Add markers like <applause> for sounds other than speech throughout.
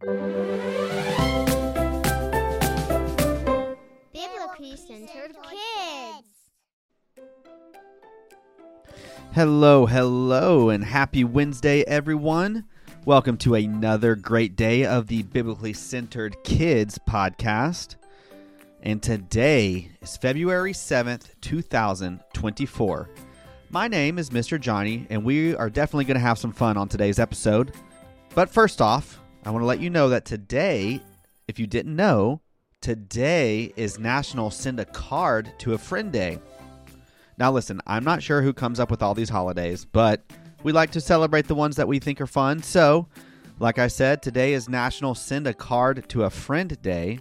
Biblically centered kids. Hello, hello, and happy Wednesday, everyone. Welcome to another great day of the Biblically Centered Kids podcast. And today is February 7th, 2024. My name is Mr. Jonny, and we are definitely going to have some fun on today's episode. But first off, I want to let you know that today, if you didn't know, today is National Send a Card to a Friend Day. Now, listen, I'm not sure who comes up with all these holidays, but we like to celebrate the ones that we think are fun. So, like I said, today is National Send a Card to a Friend Day.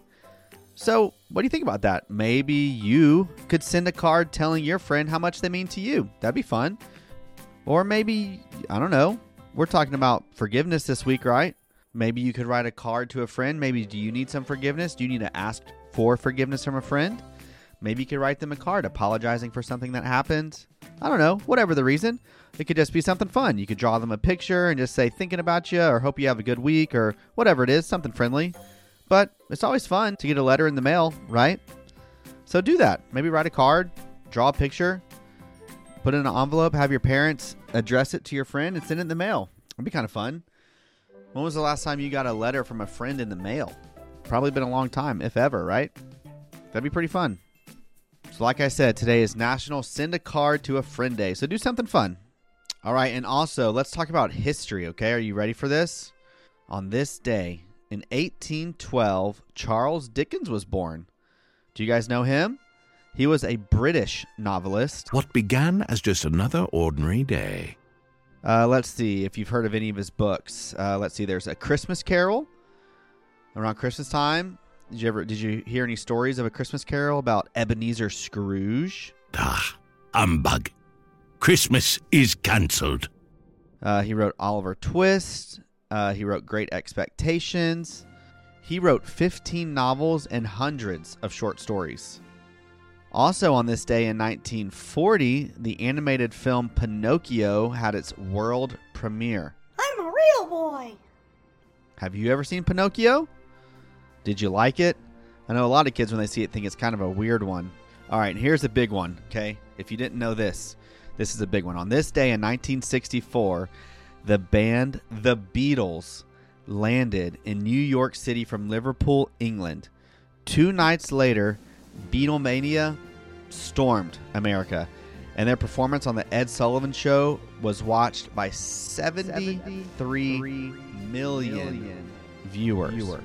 So, what do you think about that? Maybe you could send a card telling your friend how much they mean to you. That'd be fun. Or maybe, I don't know, we're talking about forgiveness this week, right? Maybe you could write a card to a friend. Maybe do you need some forgiveness? Do you need to ask for forgiveness from a friend? Maybe you could write them a card apologizing for something that happened. I don't know, whatever the reason. It could just be something fun. You could draw them a picture and just say thinking about you or hope you have a good week or whatever it is, something friendly. But it's always fun to get a letter in the mail, right? So do that. Maybe write a card, draw a picture, put it in an envelope, have your parents address it to your friend and send it in the mail. It'd be kind of fun. When was the last time you got a letter from a friend in the mail? Probably been a long time, if ever, right? That'd be pretty fun. So, like I said, today is National Send a Card to a Friend Day. So, do something fun. All right, and also, let's talk about history, okay? Are you ready for this? On this day, in 1812, Charles Dickens was born. Do you guys know him? He was a British novelist. What began as just another ordinary day. Uh, let's see if you've heard of any of his books. Uh, let's see. There's a Christmas Carol. Around Christmas time, did you ever did you hear any stories of a Christmas Carol about Ebenezer Scrooge? Ah, humbug. Christmas is cancelled. Uh, he wrote Oliver Twist. Uh, he wrote Great Expectations. He wrote 15 novels and hundreds of short stories. Also, on this day in 1940, the animated film Pinocchio had its world premiere. I'm a real boy. Have you ever seen Pinocchio? Did you like it? I know a lot of kids, when they see it, think it's kind of a weird one. All right, here's a big one, okay? If you didn't know this, this is a big one. On this day in 1964, the band The Beatles landed in New York City from Liverpool, England. Two nights later, Beatlemania stormed America, and their performance on the Ed Sullivan Show was watched by 73 million viewers.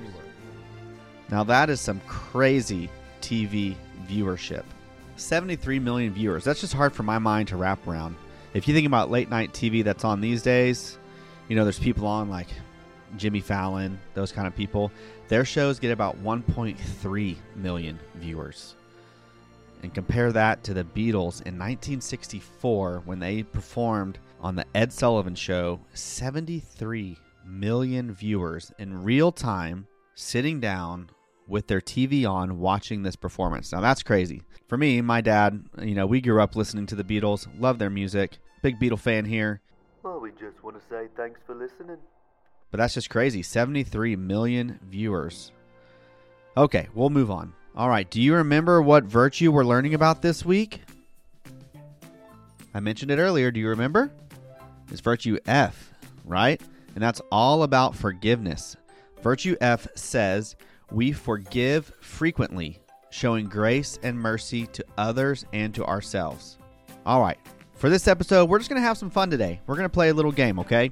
Now that is some crazy TV viewership. 73 million viewers. That's just hard for my mind to wrap around. If you think about late night TV that's on these days, you know, there's people on like Jimmy Fallon, those kind of people. Their shows get about 1.3 million viewers. And compare that to the Beatles in 1964 when they performed on the Ed Sullivan Show, 73 million viewers in real time sitting down with their TV on watching this performance. Now that's crazy. For me, my dad, you know, we grew up listening to the Beatles, love their music. Big Beatle fan here. Well, we just want to say thanks for listening. But that's just crazy. 73 million viewers. Okay, we'll move on. All right, do you remember what virtue we're learning about this week? I mentioned it earlier. Do you remember? It's virtue F, right? And that's all about forgiveness. Virtue F says, We forgive frequently, showing grace and mercy to others and to ourselves. All right, for this episode, we're just going to have some fun today. We're going to play a little game, okay?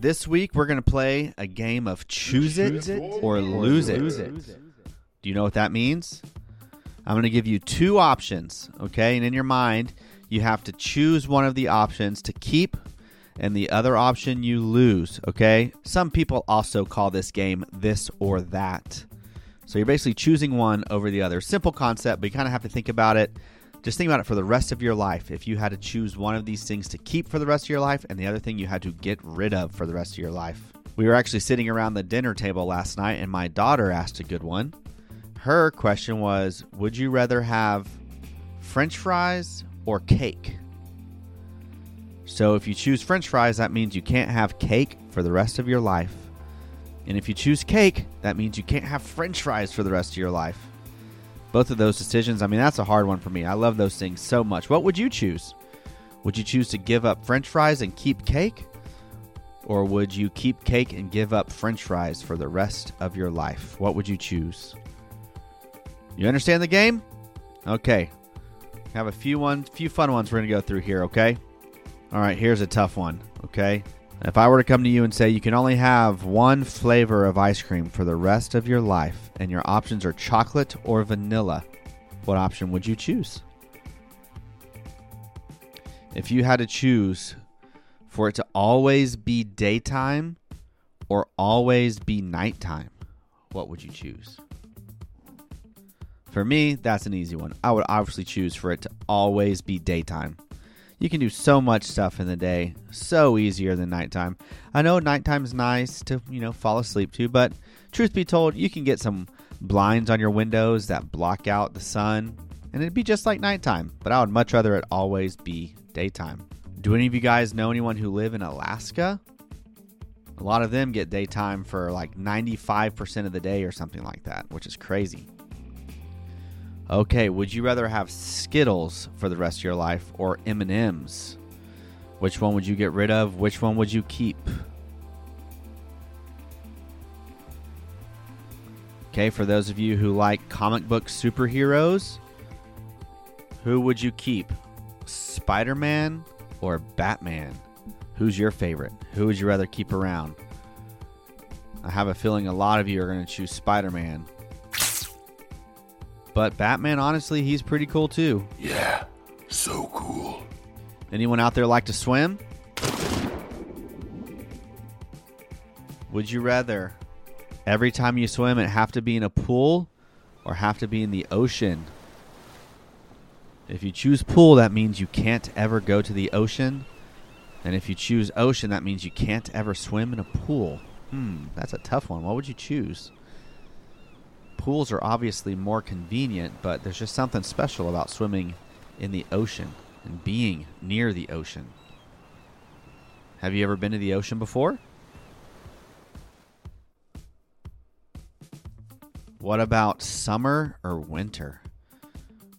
This week, we're going to play a game of choose it or lose it. Do you know what that means? I'm going to give you two options, okay? And in your mind, you have to choose one of the options to keep and the other option you lose, okay? Some people also call this game this or that. So you're basically choosing one over the other. Simple concept, but you kind of have to think about it. Just think about it for the rest of your life. If you had to choose one of these things to keep for the rest of your life and the other thing you had to get rid of for the rest of your life. We were actually sitting around the dinner table last night and my daughter asked a good one. Her question was Would you rather have french fries or cake? So if you choose french fries, that means you can't have cake for the rest of your life. And if you choose cake, that means you can't have french fries for the rest of your life. Both of those decisions, I mean, that's a hard one for me. I love those things so much. What would you choose? Would you choose to give up french fries and keep cake? Or would you keep cake and give up french fries for the rest of your life? What would you choose? You understand the game? Okay. Have a few one few fun ones we're going to go through here, okay? All right, here's a tough one, okay? If I were to come to you and say you can only have one flavor of ice cream for the rest of your life and your options are chocolate or vanilla, what option would you choose? If you had to choose for it to always be daytime or always be nighttime, what would you choose? For me, that's an easy one. I would obviously choose for it to always be daytime. You can do so much stuff in the day, so easier than nighttime. I know nighttime's nice to, you know, fall asleep to, but truth be told, you can get some blinds on your windows that block out the sun, and it'd be just like nighttime, but I would much rather it always be daytime. Do any of you guys know anyone who live in Alaska? A lot of them get daytime for like 95% of the day or something like that, which is crazy. Okay, would you rather have Skittles for the rest of your life or M&Ms? Which one would you get rid of? Which one would you keep? Okay, for those of you who like comic book superheroes, who would you keep? Spider-Man or Batman? Who's your favorite? Who would you rather keep around? I have a feeling a lot of you are going to choose Spider-Man. But Batman, honestly, he's pretty cool too. Yeah, so cool. Anyone out there like to swim? Would you rather every time you swim it have to be in a pool or have to be in the ocean? If you choose pool, that means you can't ever go to the ocean. And if you choose ocean, that means you can't ever swim in a pool. Hmm, that's a tough one. What would you choose? Pools are obviously more convenient, but there's just something special about swimming in the ocean and being near the ocean. Have you ever been to the ocean before? What about summer or winter?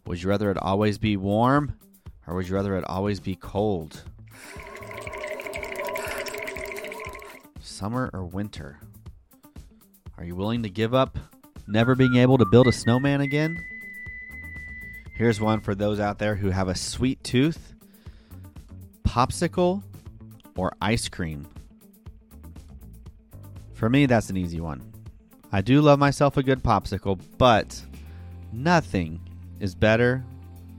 Would you rather it always be warm or would you rather it always be cold? Summer or winter? Are you willing to give up never being able to build a snowman again? Here's one for those out there who have a sweet tooth popsicle or ice cream. For me, that's an easy one. I do love myself a good popsicle, but nothing is better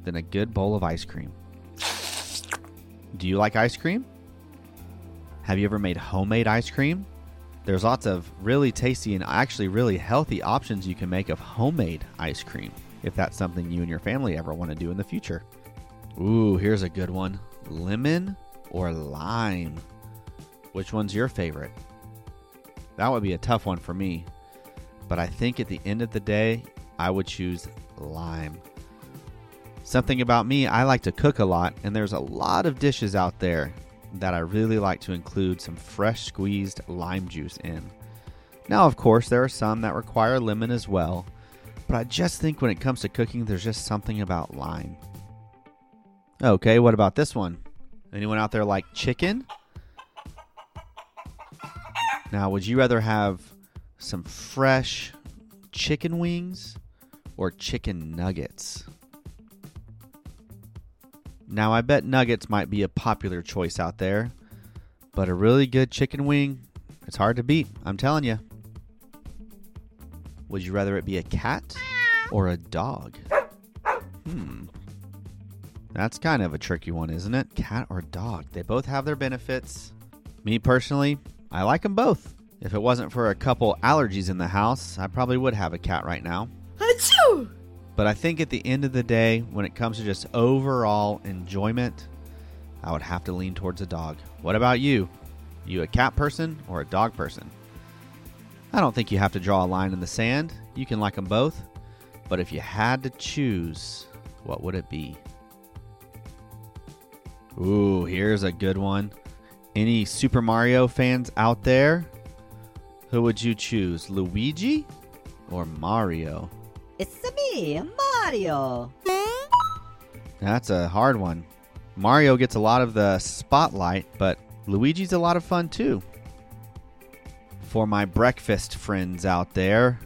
than a good bowl of ice cream. Do you like ice cream? Have you ever made homemade ice cream? There's lots of really tasty and actually really healthy options you can make of homemade ice cream if that's something you and your family ever want to do in the future. Ooh, here's a good one lemon or lime? Which one's your favorite? That would be a tough one for me, but I think at the end of the day, I would choose lime. Something about me, I like to cook a lot, and there's a lot of dishes out there that I really like to include some fresh squeezed lime juice in. Now, of course, there are some that require lemon as well, but I just think when it comes to cooking, there's just something about lime. Okay, what about this one? Anyone out there like chicken? Now, would you rather have some fresh chicken wings or chicken nuggets? Now, I bet nuggets might be a popular choice out there, but a really good chicken wing, it's hard to beat, I'm telling you. Would you rather it be a cat or a dog? Hmm. That's kind of a tricky one, isn't it? Cat or dog? They both have their benefits. Me personally, I like them both. If it wasn't for a couple allergies in the house, I probably would have a cat right now. Achoo! But I think at the end of the day, when it comes to just overall enjoyment, I would have to lean towards a dog. What about you? You a cat person or a dog person? I don't think you have to draw a line in the sand. You can like them both. But if you had to choose, what would it be? Ooh, here's a good one. Any Super Mario fans out there? Who would you choose, Luigi or Mario? It's me, Mario. That's a hard one. Mario gets a lot of the spotlight, but Luigi's a lot of fun too. For my breakfast friends out there,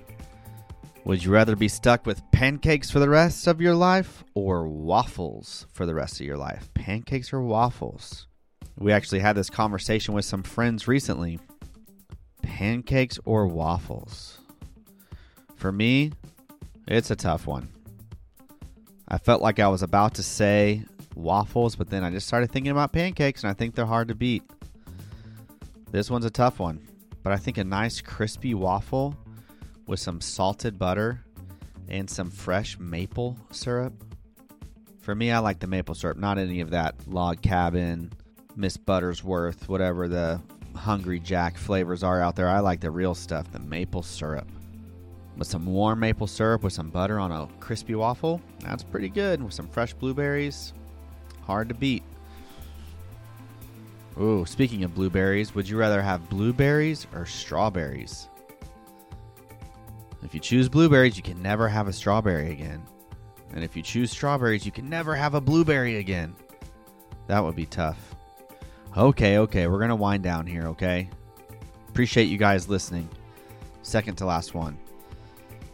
would you rather be stuck with pancakes for the rest of your life or waffles for the rest of your life? Pancakes or waffles? We actually had this conversation with some friends recently. Pancakes or waffles? For me, it's a tough one. I felt like I was about to say waffles, but then I just started thinking about pancakes, and I think they're hard to beat. This one's a tough one, but I think a nice crispy waffle with some salted butter and some fresh maple syrup. For me, I like the maple syrup, not any of that log cabin, Miss Buttersworth, whatever the Hungry Jack flavors are out there. I like the real stuff, the maple syrup. With some warm maple syrup with some butter on a crispy waffle, that's pretty good. With some fresh blueberries, hard to beat. Ooh, speaking of blueberries, would you rather have blueberries or strawberries? If you choose blueberries, you can never have a strawberry again. And if you choose strawberries, you can never have a blueberry again. That would be tough. Okay, okay, we're going to wind down here, okay? Appreciate you guys listening. Second to last one.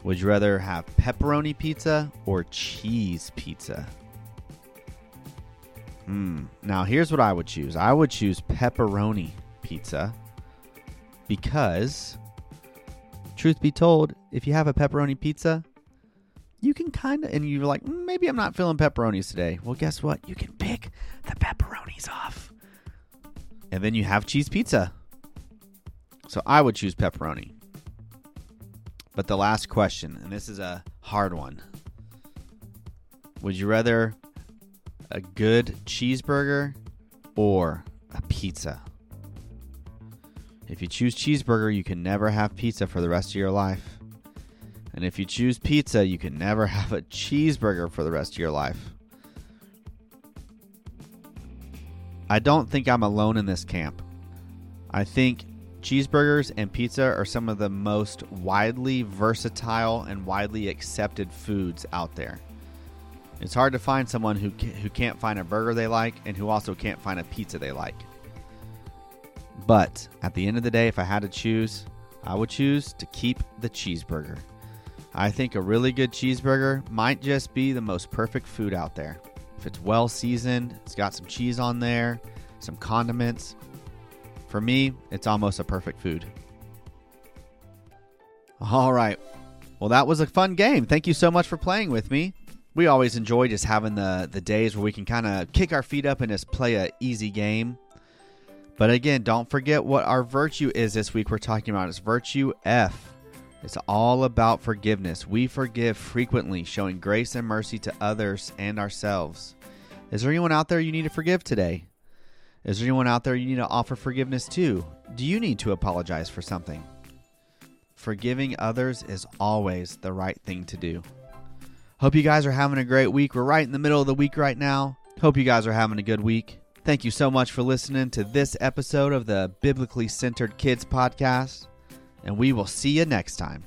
Would you rather have pepperoni pizza or cheese pizza? Hmm. Now, here's what I would choose I would choose pepperoni pizza because, truth be told, if you have a pepperoni pizza, you can kind of, and you're like, "Mm, maybe I'm not feeling pepperonis today. Well, guess what? You can pick the pepperonis off. And then you have cheese pizza. So I would choose pepperoni. But the last question, and this is a hard one. Would you rather a good cheeseburger or a pizza? If you choose cheeseburger, you can never have pizza for the rest of your life. And if you choose pizza, you can never <laughs> have a cheeseburger for the rest of your life. I don't think I'm alone in this camp. I think cheeseburgers and pizza are some of the most widely versatile and widely accepted foods out there. It's hard to find someone who who can't find a burger they like and who also can't find a pizza they like. But at the end of the day, if I had to choose, I would choose to keep the cheeseburger. I think a really good cheeseburger might just be the most perfect food out there. If it's well seasoned, it's got some cheese on there, some condiments. For me, it's almost a perfect food. All right. Well, that was a fun game. Thank you so much for playing with me. We always enjoy just having the the days where we can kind of kick our feet up and just play a easy game. But again, don't forget what our virtue is this week. We're talking about it's virtue F. It's all about forgiveness. We forgive frequently, showing grace and mercy to others and ourselves. Is there anyone out there you need to forgive today? Is there anyone out there you need to offer forgiveness to? Do you need to apologize for something? Forgiving others is always the right thing to do. Hope you guys are having a great week. We're right in the middle of the week right now. Hope you guys are having a good week. Thank you so much for listening to this episode of the Biblically Centered Kids podcast, and we will see you next time.